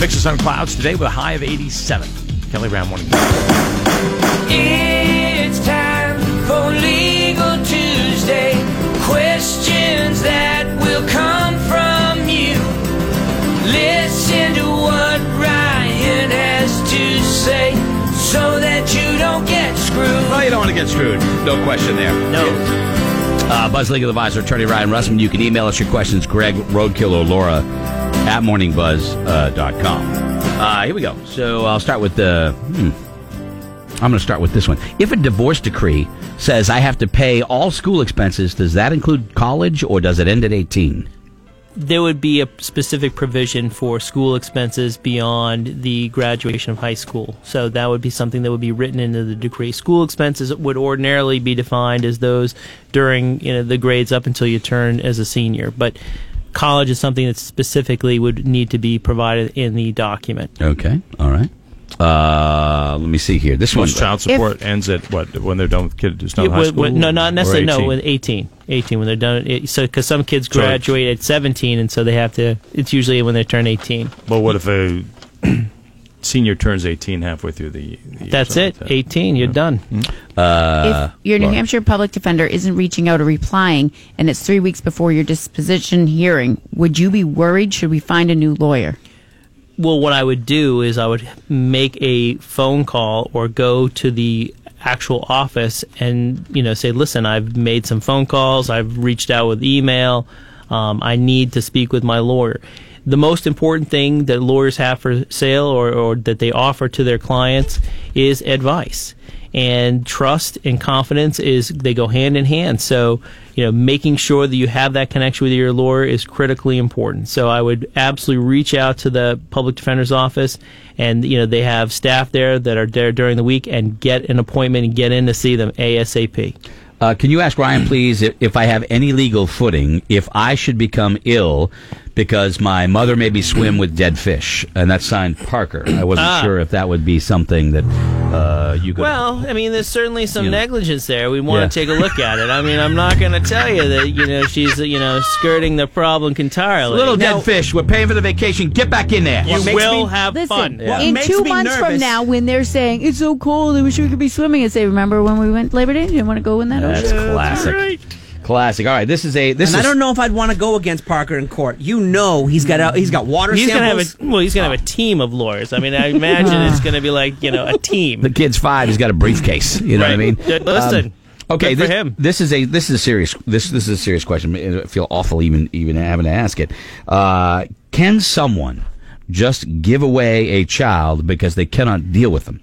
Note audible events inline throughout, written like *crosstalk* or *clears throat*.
Mix of sun clouds today with a high of 87. Kelly Brown morning. It's time for Legal Tuesday. Questions that will come from you. Listen to what Ryan has to say so that you don't get screwed. Well, you don't want to get screwed. No question there. No. Uh, Buzz Legal Advisor, Attorney Ryan Russman. You can email us your questions, Greg, Roadkill, or Laura at morningbuzz.com. Uh, here we go. So I'll start with the. Hmm. I'm going to start with this one. If a divorce decree says I have to pay all school expenses, does that include college or does it end at 18? there would be a specific provision for school expenses beyond the graduation of high school. So that would be something that would be written into the decree. School expenses would ordinarily be defined as those during you know, the grades up until you turn as a senior. But college is something that specifically would need to be provided in the document. Okay. All right. Uh, let me see here. This Most one. child support ends at what? When they're done with kid, just done Yeah, high school? with- no, not necessarily. No, with 18. 18 when they're done. It, so because some kids So- graduate at 17, and so they have to. It's usually when they turn 18. Well, what if a senior turns 18 halfway through the, the year, That's something it. like that? 18. You're done. Uh, if your New Laura. Hampshire public defender isn't reaching out or replying, and it's three weeks before your disposition hearing, would you be worried? Should we find a new lawyer? Well, what I would do is I would make a phone call or go to the actual office and you know say, listen, I've made some phone calls, I've reached out with email, um, I need to speak with my lawyer. The most important thing that lawyers have for sale or, or that they offer to their clients is advice. And trust and confidence is they go hand in hand. So, you know, making sure that you have that connection with your lawyer is critically important. So I would absolutely reach out to the public defender's office and, you know, they have staff there that are there during the week and get an appointment and get in to see them ASAP. Uh, can you ask Ryan, please, if, if I have any legal footing, if I should become ill because my mother made me swim with dead fish? And that's signed Parker. I wasn't Ah. sure if that would be something that uh, you could. Well, I mean, there's certainly some You know. negligence there. We want Yeah. to take a look at it. I mean, I'm not going to tell you that you know she's you know skirting the problem entirely. Little No, dead fish. We're paying for the vacation. Get back in there. You will me- have Listen, fun. in makes two me months from now, when they're saying it's so cold, I wish we could be swimming, and say, "Remember when we went Labor Day? You didn't want to go in that That's ocean." That's classic. Classic. All right, this is a this And is I don't know if I'd want to go against Parker in court. You know, he's got a, he's got water He's gonna have a well. He's gonna have a team of lawyers. I mean, I imagine it's gonna be like you know a team. the kid's five. He's got a briefcase. You know what I mean? Uh, Listen, Um, okay, for this, him. this is a this is a serious this this is a serious question. I feel awful even even having to ask it. Uh, can someone just give away a child because they cannot deal with them?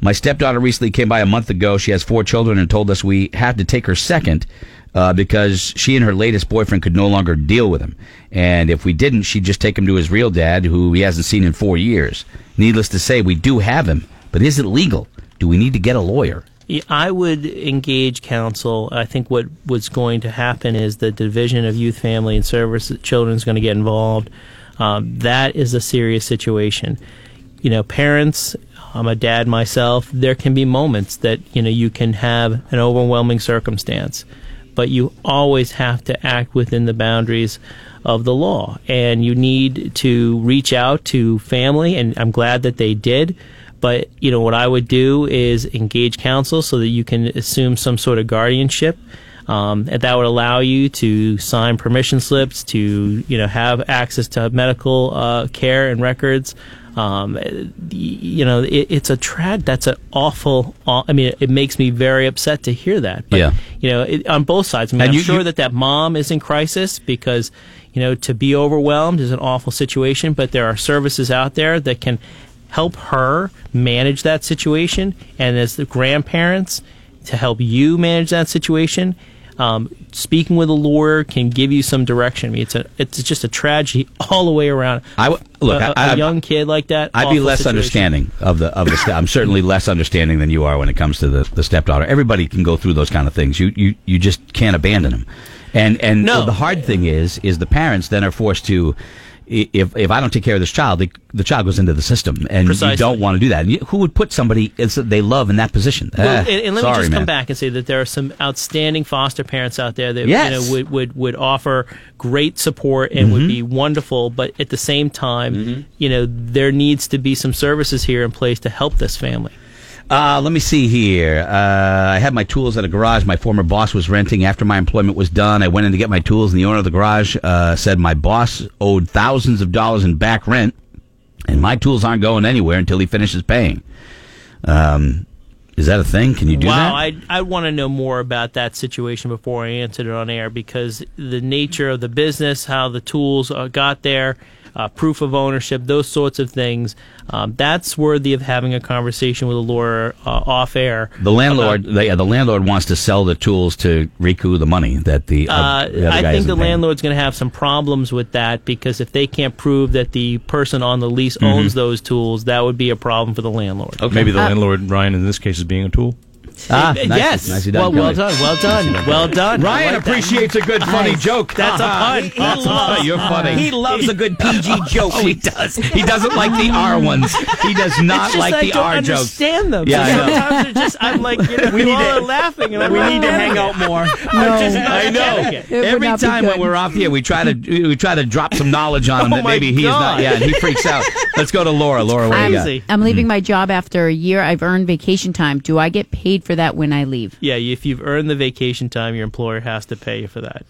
My stepdaughter recently came by a month ago. She has four children and told us we had to take her second uh, because she and her latest boyfriend could no longer deal with him. And if we didn't, she'd just take him to his real dad, who he hasn't seen in four years. Needless to say, we do have him, but is it legal? Do we need to get a lawyer? I would engage counsel. I think what what's going to happen is the Division of Youth, Family, and Service Children is going to get involved. Um, that is a serious situation. You know, parents. I'm a dad myself. There can be moments that you know you can have an overwhelming circumstance, but you always have to act within the boundaries of the law, and you need to reach out to family. And I'm glad that they did. But you know what I would do is engage counsel so that you can assume some sort of guardianship, um, and that would allow you to sign permission slips to you know have access to medical uh, care and records. Um, you know, it, it's a trad. That's an awful. aw- I mean, it makes me very upset to hear that. But, Yeah. You know, it, on both sides. I mean, And I'm you- sure you- that that mom is in crisis because, you know, to be overwhelmed is an awful situation. But there are services out there that can help her manage that situation, and as the grandparents to help you manage that situation. Um, speaking with a lawyer can give you some direction. I mean, it's a it's just a tragedy *laughs* all the way around. I w- look, a, I- a I- young kid like that. I'd be less situation. understanding of the of the. Ste- I'm certainly less understanding than you are when it comes to the, the stepdaughter. Everybody can go through those kind of things. You you you just can't abandon them. And and No. the hard thing is is the parents then are forced to. If if I don't take care of this child, the, the child goes into the system, and Precisely. you don't want to do that. And you- Who would put somebody that they love in that position? Well, Eh, and, and let sorry, me just man. come back and say that there are some outstanding foster parents out there that Yes. you know would, would, would offer great support and would Mm-hmm. be wonderful, but at the same time, you know, there needs to be some services here in place to help this family. Uh, let me see here. Uh, I had my tools at a garage my former boss was renting. After my employment was done, I went in to get my tools, and the owner of the garage uh, said my boss owed thousands of dollars in back rent, and my tools aren't going anywhere until he finishes paying. Um, is that a thing? Can you do wow, that? Wow, I I want to know more about that situation before I answered it on air because the nature of the business, how the tools uh, got there, uh, proof of ownership, those sorts of things. Um, that's worthy of having a conversation with a lawyer uh, off air. the landlord, the, yeah, the landlord wants to sell the tools to recoup the money that the, uh, Uh, the other I guy think the paying. landlord's going to have some problems with that because if they can't prove that the person on the lease Mm-hmm. owns those tools, that would be a problem for the landlord. Maybe the Uh, landlord, Ryan, in this case, is being a tool. Ah, Uh, nice- yes. nicely well, done, well Kelly. done. Well done. Well done. Ryan like that. appreciates a good funny joke. That's a *laughs* pun. He That's a loves- pun. You're funny. He loves a good PG joke. *laughs* Oh, he does. He doesn't like the R ones. He does not It's just like I the don't R jokes. understand them. Yeah, I know. Sometimes they're just I'm like you know, We we need all to- are laughing and I'm we not need to hang out more. *laughs* No. Just I know. it. It Every time when we're off here, we try to we try to drop some knowledge on him Oh that maybe he is not. God. Yeah, and he freaks out. Let's go to Laura. Laura, what do I'm, you got? I'm leaving my job after a year. I've earned vacation time. Do I get paid for that when I leave? Yeah, if you've earned the vacation time, your employer has to pay you for that.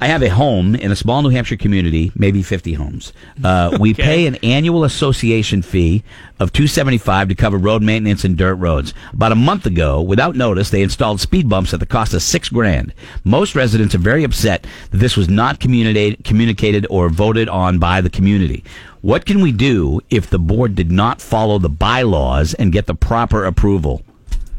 I have a home in a small New Hampshire community, maybe 50 homes. Uh, We *laughs* Okay. pay an annual association fee of 275 to cover road maintenance and dirt roads. About a month ago, without notice, they installed speed bumps at the cost of six grand. Most residents are very upset that this was not communicated, communicated or voted on by the community. What can we do if the board did not follow the bylaws and get the proper approval?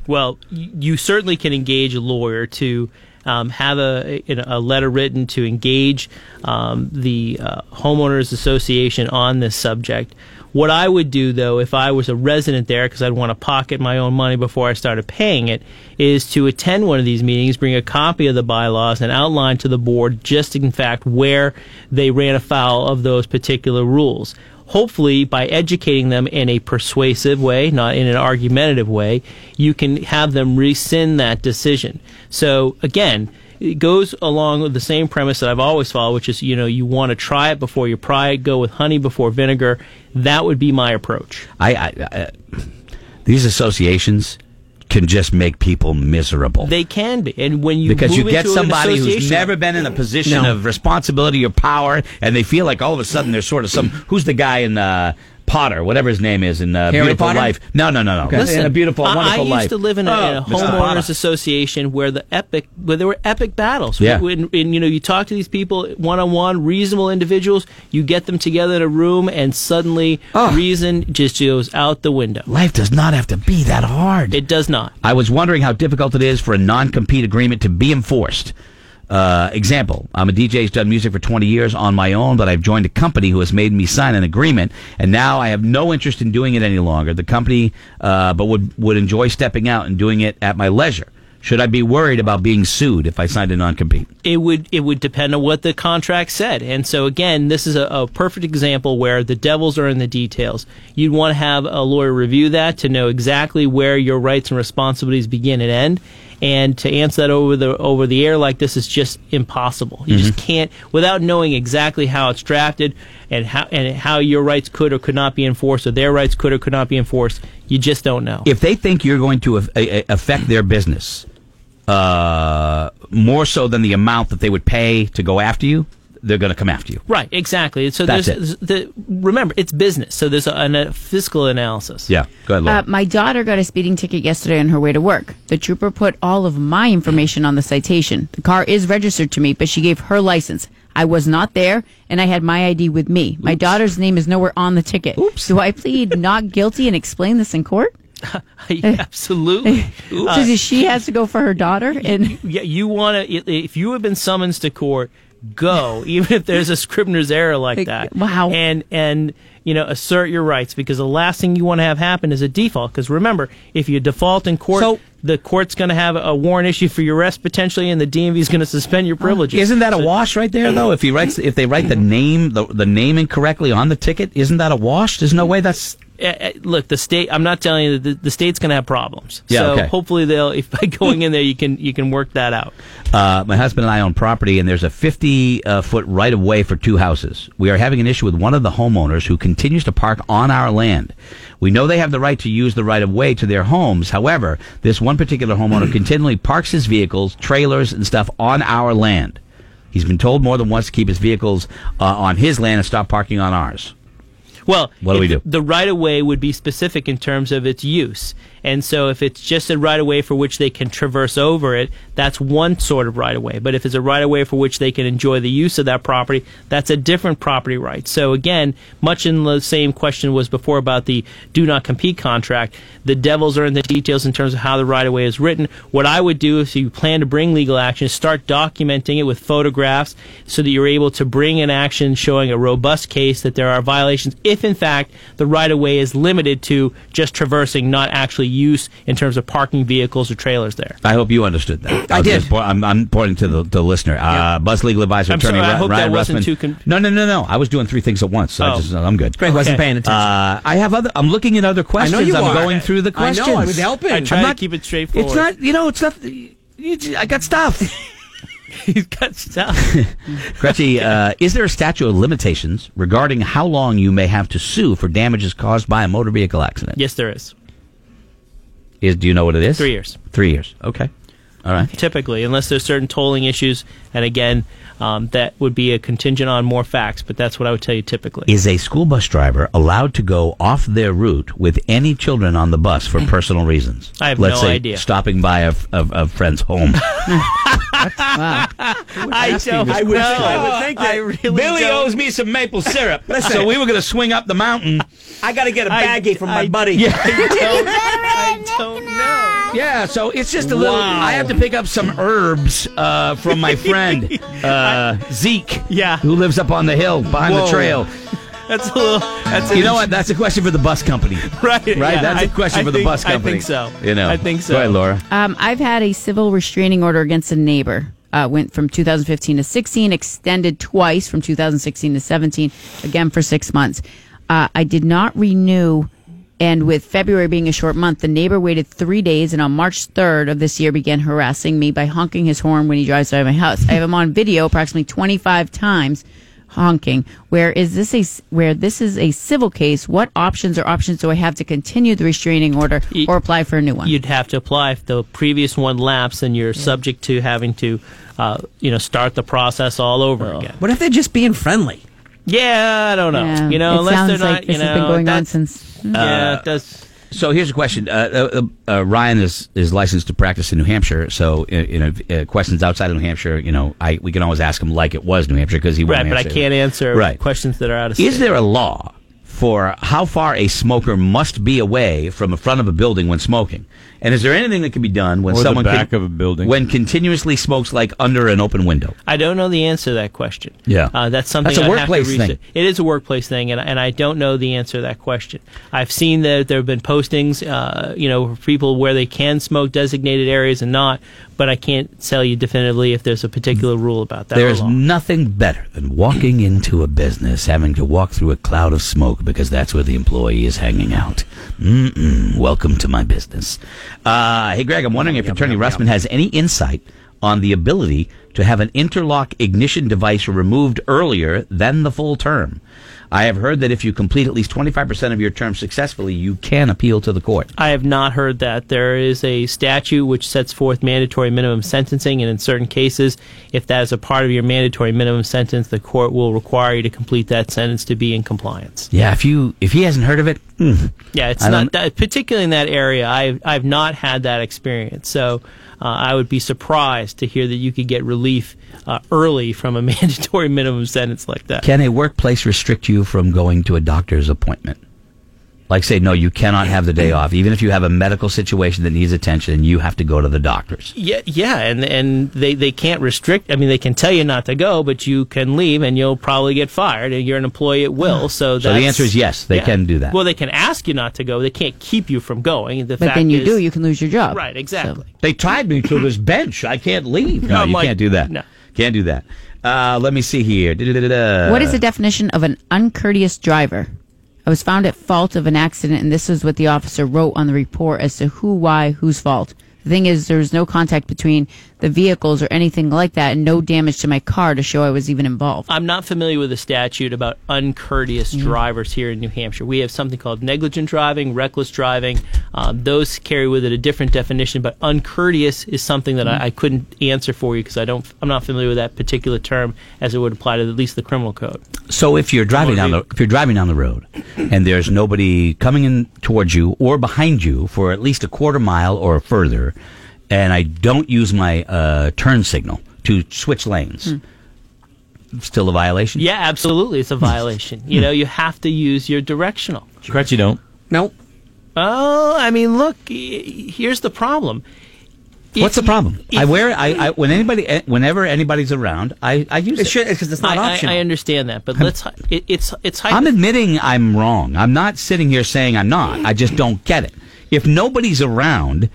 Well, you certainly can engage a lawyer to um, have a, a letter written to engage um, the uh, homeowners association on this subject. What I would do, though, if I was a resident there, because I'd want to pocket my own money before I started paying it, is to attend one of these meetings, bring a copy of the bylaws, and outline to the board just in fact where they ran afoul of those particular rules hopefully by educating them in a persuasive way, not in an argumentative way, you can have them rescind that decision. So again, it goes along with the same premise that I've always followed, which is you know you want to try it before you pry it. Go with honey before vinegar. That would be my approach. I, I, I these associations can just make people miserable. They can be, and when you because you get somebody who's never been in a position No. of responsibility or power, and they feel like all of a sudden they're sort of some. Who's the guy in uh, Potter, whatever his name is, in uh, Harry Beautiful Potter? Life? No, no, no, no. Listen, in a beautiful, I, wonderful I used life. to live in a, in a Oh, Mr. Potter. homeowners association where the epic, where there were epic battles. Yeah. When, when, you know, you talk to these people one on one, reasonable individuals. You get them together in a room, and suddenly Oh. reason just goes out the window. Life does not have to be that hard. It does not. I was wondering how difficult it is for a non-compete agreement to be enforced. Uh, example, I'm a DJ who's done music for 20 years on my own, but I've joined a company who has made me sign an agreement, and now I have no interest in doing it any longer. The company, uh, but would, would enjoy stepping out and doing it at my leisure. Should I be worried about being sued if I signed a non-compete? it would it would depend on what the contract said. And so again, this is a, a perfect example where the devils are in the details. You'd want to have a lawyer review that to know exactly where your rights and responsibilities begin and end. And to answer that over the over the air like this is just impossible. You just can't without knowing exactly how it's drafted and how and how your rights could or could not be enforced or their rights could or could not be enforced. You just don't know. If they think you're going to affect their business uh, more so than the amount that they would pay to go after you, they're going to come after you. Right, exactly. So That's there's it. the remember it's business. So there's a, a fiscal analysis. Yeah, go ahead, Laura. Uh, my daughter got a speeding ticket yesterday on her way to work. The trooper put all of my information on the citation. The car is registered to me, but she gave her license. I was not there, and I had my ID with me. My daughter's name is nowhere on the ticket. Oops. Do I plead *laughs* not guilty and explain this in court? *laughs* Absolutely. *laughs* so she has to go for her daughter, and yeah, you want to. If you have been summoned to court, go, *laughs* even if there's a scrivener's error like Like, that. wow. And and you know assert your rights because the last thing you want to have happen is a default. Because remember, if you default in court, So- the court's going to have a warrant issue for your arrest potentially, and the DMV is going to suspend your privileges. Isn't that a wash right there, though? If he writes, if they write the name, the, the name incorrectly on the ticket, isn't that a wash? There's no way that's. Uh, uh, look, the state. I'm not telling you that the, the state's going to have problems. Yeah, so okay. hopefully they'll. If *laughs* by going in there, you can you can work that out. Uh, my husband and I own property, and there's a 50 uh, foot right of way for two houses. We are having an issue with one of the homeowners who continues to park on our land. We know they have the right to use the right of way to their homes. However, this one particular homeowner *clears throat* continually parks his vehicles, trailers, and stuff on our land. He's been told more than once to keep his vehicles uh, on his land and stop parking on ours. Well, What do we do? The right of way would be specific in terms of its use. And so if it's just a right of way for which they can traverse over it, that's one sort of right of way. But if it's a right of way for which they can enjoy the use of that property, that's a different property right. So again, much in the same question was before about the do not compete contract, the devils are in the details in terms of how the right of way is written. What I would do if you plan to bring legal action is start documenting it with photographs so that you're able to bring an action showing a robust case that there are violations if in fact the right of way is limited to just traversing, not actually use in terms of parking vehicles or trailers there. I hope you understood that. I was did. just po- I'm, I'm pointing to the, the listener. Uh, Buzz legal advisor, I'm attorney sorry, I Ry- hope that Ryan wasn't Russman. too con- no, no, no, no. I was doing three things at once. So I Oh. just, I'm good. Greg wasn't paying attention. Uh, I have other. I'm looking at other I questions. know you I'm are. going through the I questions. know. I was helping. I try I'm to not- keep it straightforward. It's not. You know. It's not. you- I got stuff. *laughs* He's got stuff. *laughs* Gretchen, uh, is there a statute of limitations regarding how long you may have to sue for damages caused by a motor vehicle accident? yes, there is. Is do you know what it is? Three years. Three years. Okay. All right. typically, unless there's certain tolling issues. And again, um, that would be a contingent on more facts, but that's what I would tell you typically. Is a school bus driver allowed to go off their route with any children on the bus for personal reasons? I have Let's no say idea. stopping by a, a, a friend's home. *laughs* Wow. I don't I would- know. I would think that I really don't. owes me some maple syrup. Listen. so we were going to swing up the mountain. I got to get a I- baggie from my I- buddy. I don't, I don't know. Yeah, so it's just a little. Wow. I have to pick up some herbs uh, from my friend *laughs* uh, Zeke. Yeah. who lives up on the hill behind the trail. That's a little. That's a, You know what? That's a question for the bus company, *laughs* Right. right? yeah, That's a I- question I for the think- bus company. I think so. You know, I think so. Go ahead, Laura. Um, I've had a civil restraining order against a neighbor. Uh, went from 2015 to 16, extended twice from 2016 to 17, again for six months. Uh, I did not renew, and with February being a short month, the neighbor waited three days, and on March 3rd of this year began harassing me by honking his horn when he drives by my house. I have him on video approximately 25 times honking. Where is this a where this is a civil case? What options or options do I have to continue the restraining order or apply for a new one? You'd have to apply if the previous one lapsed, and you're subject to having to, uh, you know, start the process all over again. What if they're just being friendly? Yeah, I don't know. Yeah, you know, it unless sounds they're not, like this you know, has been going on that's- since. Yeah, it does. So here's a question. Uh, uh, uh, Ryan is, is licensed to practice in New Hampshire. So uh, you know, uh, questions outside of New Hampshire, you know, I we can always ask him like it was New Hampshire because he won't Right, but I can't answer Right. questions that are out of State. Is there a law for how far a smoker must be away from the front of a building when smoking? And is there anything that can be done when Or the someone back can- of a building. when continuously smokes like under an open window? I don't know the answer to that question. Yeah. uh, that's something That's a I'd workplace have to thing. It is a workplace thing, and, and I don't know the answer to that question. I've seen that there have been postings, uh, you know, for people where they can smoke designated areas and not, but I can't tell you definitively if there's a particular rule about that. There's nothing better than walking into a business, having to walk through a cloud of smoke because that's where the employee is hanging out. Mm-mm. Welcome to my business. Uh, hey, Greg, I'm wondering if Attorney Russman has any insight on the ability to have an interlock ignition device removed earlier than the full term. I have heard that if you complete at least 25% of your term successfully, you can appeal to the court. I have not heard that. There is a statute which sets forth mandatory minimum sentencing, and in certain cases, if that is a part of your mandatory minimum sentence, the court will require you to complete that sentence to be in compliance. Yeah, if you if he hasn't heard of it, hmm. Yeah, it's I not that, particularly in that area. I've I've not had that experience, so uh, I would be surprised to hear that you could get relief uh, early from a *laughs* mandatory minimum sentence like that. can a workplace restrict you from going to a doctor's appointment? Like say, no, you cannot have the day off, even if you have a medical situation that needs attention you have to go to the doctors. Yeah, yeah, and and they, they can't restrict. I mean, they can tell you not to go, but you can leave, and you'll probably get fired. And you're an employee at will. So, So the answer is yes, they yeah. can do that. Well, they can ask you not to go. They can't keep you from going. The But fact then you is- do, you can lose your job. right, exactly. They tied me to this bench. I can't leave. No, I'm you like, can't do that. no. Can't do that. Uh, let me see here. Da-da-da-da-da. What is the definition of an uncourteous driver? I was found at fault of an accident, and this is what the officer wrote on the report as to who, why, whose fault. The thing is, there was no contact between the vehicles or anything like that, and no damage to my car to show I was even involved. I'm not familiar with the statute about uncourteous Mm. drivers here in New Hampshire. We have something called negligent driving, reckless driving. Um, those carry with it a different definition, but uncourteous is something that Mm. I, I couldn't answer for you because I don't. I'm not familiar with that particular term as it would apply to at least the criminal code. So if you're driving down the if you're driving down the road and there's nobody coming in towards you or behind you for at least a quarter mile or further, and I don't use my uh, turn signal to switch lanes, still a violation. Yeah, absolutely, it's a *laughs* violation. you know, you have to use your directional. Correct, you don't. Nope. Oh, I mean, look, here's the problem. What's the problem? if- I wear it. I, I when anybody eh, whenever anybody's around, I, I use It it. should because it's not I, I, optional. I understand that, but let's. It, it's it's hypo- I'm admitting I'm wrong. I'm not sitting here saying I'm not. I just don't get it. If nobody's around,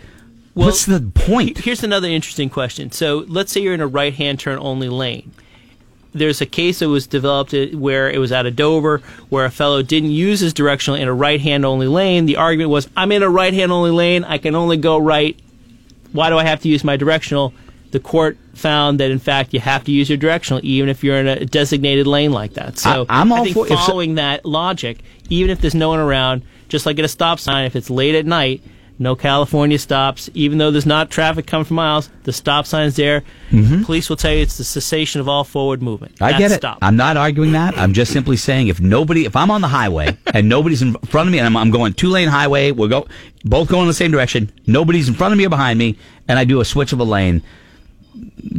Well, what's the point? Here's another interesting question. So let's say you're in a right hand turn only lane. There's a case that was developed uh, where it was out of Dover, where a fellow didn't use his directional in a right hand only lane. The argument was, I'm in a right hand only lane. I can only go right. Why do I have to use my directional? The court found that, in fact, you have to use your directional even if you're in a designated lane like that. So I- I'm all think for- if so- following that logic, even if there's no one around, just like at a stop sign, if it's late at night, no California stops, even though there's not traffic coming for miles, the stop sign's there. Police will tell you it's the cessation of all forward movement. Mm-hmm. I get it. Stop. I'm not arguing that. I'm just simply saying if nobody, if I'm on the highway and nobody's in front of me, and I'm, I'm going two lane highway, we'll go both going in the same direction. Nobody's in front of me or behind me, and I do a switch of a lane.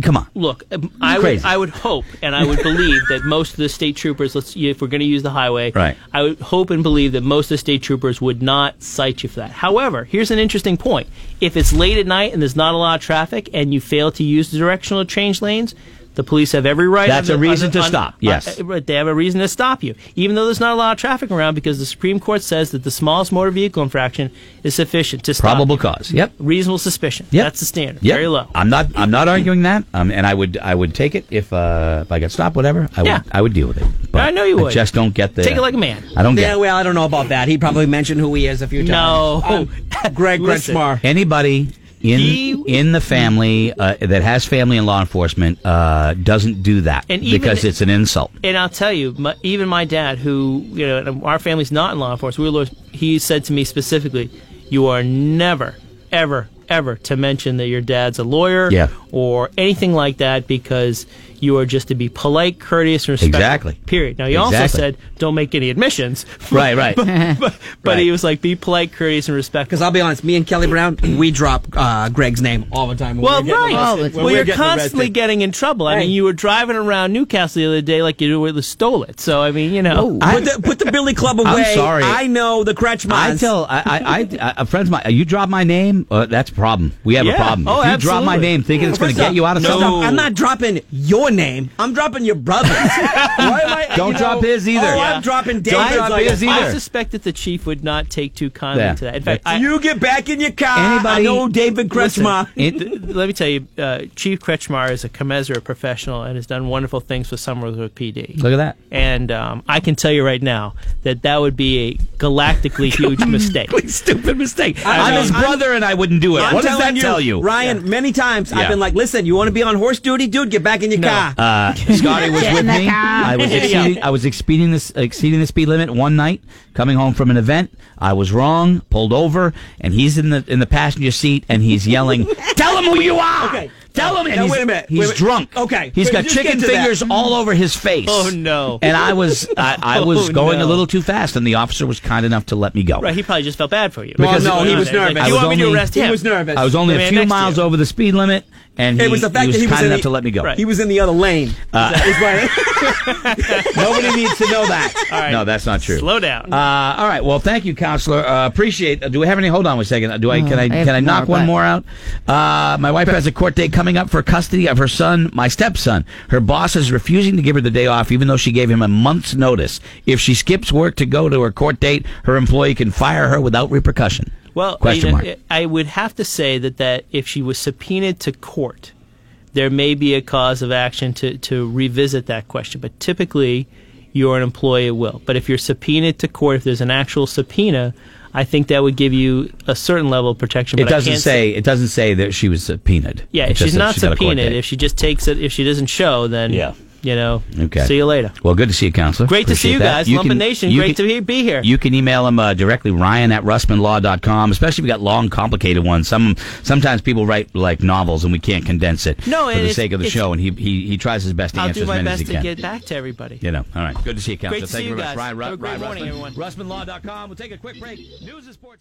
Come on. Look, um, I would. I would hope and I would *laughs* believe that most of the state troopers, let's if we're going to use the highway, Right. I would hope and believe that most of the state troopers would not cite you for that. However, here's an interesting point: if it's late at night and there's not a lot of traffic and you fail to use the directional change lanes. The police have every right. That's on a the- on reason the- to on- stop, yes. uh, they have a reason to stop you, even though there's not a lot of traffic around, because the Supreme Court says that the smallest motor vehicle infraction is sufficient to stop. Probable you. cause. Yep. Reasonable suspicion. Yep. That's the standard. Yep. Very low. I'm not. I'm not arguing that. Um, and I would. I would take it if uh, if I got stopped. Whatever. I Yeah. would. I would deal with it. But I know you I would. just don't get the. Take it like a man. I don't get. yeah, well, I don't know about that. He probably mentioned who he is a few No. times. Um, *laughs* Greg Listen. Kretschmar. Anybody in He- in the family uh, that has family in law enforcement uh, doesn't do that And even- because it's an insult. And I'll tell you, my, even my dad, who you know, our family's not in law enforcement, we were, he said to me specifically, "You are never, ever, ever to mention that your dad's a lawyer, Yeah. or anything like that, because you are just to be polite, courteous, and respectful. Exactly. Period. Now he also said, "Don't make any admissions." *laughs* Right. Right. *laughs* but but Right. he was like, "Be polite, courteous, and respectful." Because I'll be honest, me and Kelly Brown, we drop uh, Greg's name all the time. when Well, we're right. arrested- when well, we're you're getting constantly arrested. getting in trouble. I Hey. mean, you were driving around Newcastle the other day like you were stole it. So I mean, you know. Put the, put the Billy Club away. I'm away. sorry. I know the Kretschmars. I tell I, I, I, I friends of mine, you drop my name, uh, that's a problem. We have Yeah. a problem. Oh, if you drop my name thinking it's going to get you out of first something, I'm not dropping your name. I'm dropping your brother's. *laughs* Why am I? Don't you know, drop his either. Oh, Yeah. I'm dropping Don't drop like, his either. I suspect that the chief would not take too kindly Yeah. to that. In fact, I, You get back in your car. Anybody- I know David Listen, Kretschmar. It- let me tell you, uh, Chief Kretschmar is a commensurate professional and has done wonderful things for Somerville PD. look at that. And um, I can tell you right now that that would be a galactically *laughs* huge mistake. Stupid mistake. I'm- I'm, his I'm- brother and I wouldn't do it. I'm what does telling that tell you? Ryan? Many times Yeah. I've been like, "Listen, you want to be on horse duty, dude? Get back in your No. car." Uh, *laughs* Scotty was with me. I was *laughs* exceeding, I was exceeding this exceeding the speed limit one night, coming home from an event. I was wrong, pulled over, and he's in the in the passenger seat, and he's yelling, "Tell him who you are! Okay. Tell him!" Now, he's, wait a minute. He's Wait drunk. Okay. he's Wait, got chicken to that. fingers all over his face. Oh, no. And I was I, I *laughs* was Oh, going a little too fast, and the officer was kind enough to let me go. Right, he probably just felt bad for you. Well, Because- no, he was like, nervous. You want was me to only- arrest he him? was nervous. I was only a few miles over the speed limit, and It was the fact he was that he was kind in enough the- to let me go. Right. He was in the other lane. Is why- *laughs* Nobody needs to know that. *laughs* right. No, that's not true. Slow down. Uh, all right. Well, thank you, counselor. Uh, appreciate. Uh, do we have any? Hold on one second. Do I? Can I? Can I knock one more out? Uh, my wife has a court date coming up for custody of her son, my stepson. Her boss is refusing to give her the day off, even though she gave him a month's notice. If she skips work to go to her court date, her employee can fire her without repercussion. Well, Question mark. I would have to say that, that if she was subpoenaed to court, there may be a cause of action to, to revisit that question. But typically, you're an employee at will. But if you're subpoenaed to court, if there's an actual subpoena, I think that would give you a certain level of protection. It doesn't can't say. It doesn't say that she was subpoenaed. Yeah, if she's not she's got a court subpoenaed, if she just takes it, if she doesn't show, then Yeah. You know, Okay. see you later. Well, good to see you, counselor. Great to see you that. guys. You Lumpin' can- Nation, great can- to be, here. You can email him uh, directly, Ryan at RussmanLaw.com, especially if you got long, complicated ones. Some Sometimes people write like novels and we can't condense it No, for the sake of the show, and he, he, he tries his best to I'll answer do as my many best as he to get back to everybody. You know, all right. Good to see you, counselor. Great to Thank see you very much. guys. Ryan, Have a great Ryan morning, Russman. everyone. RussmanLaw.com. We'll take a quick break. News and sports.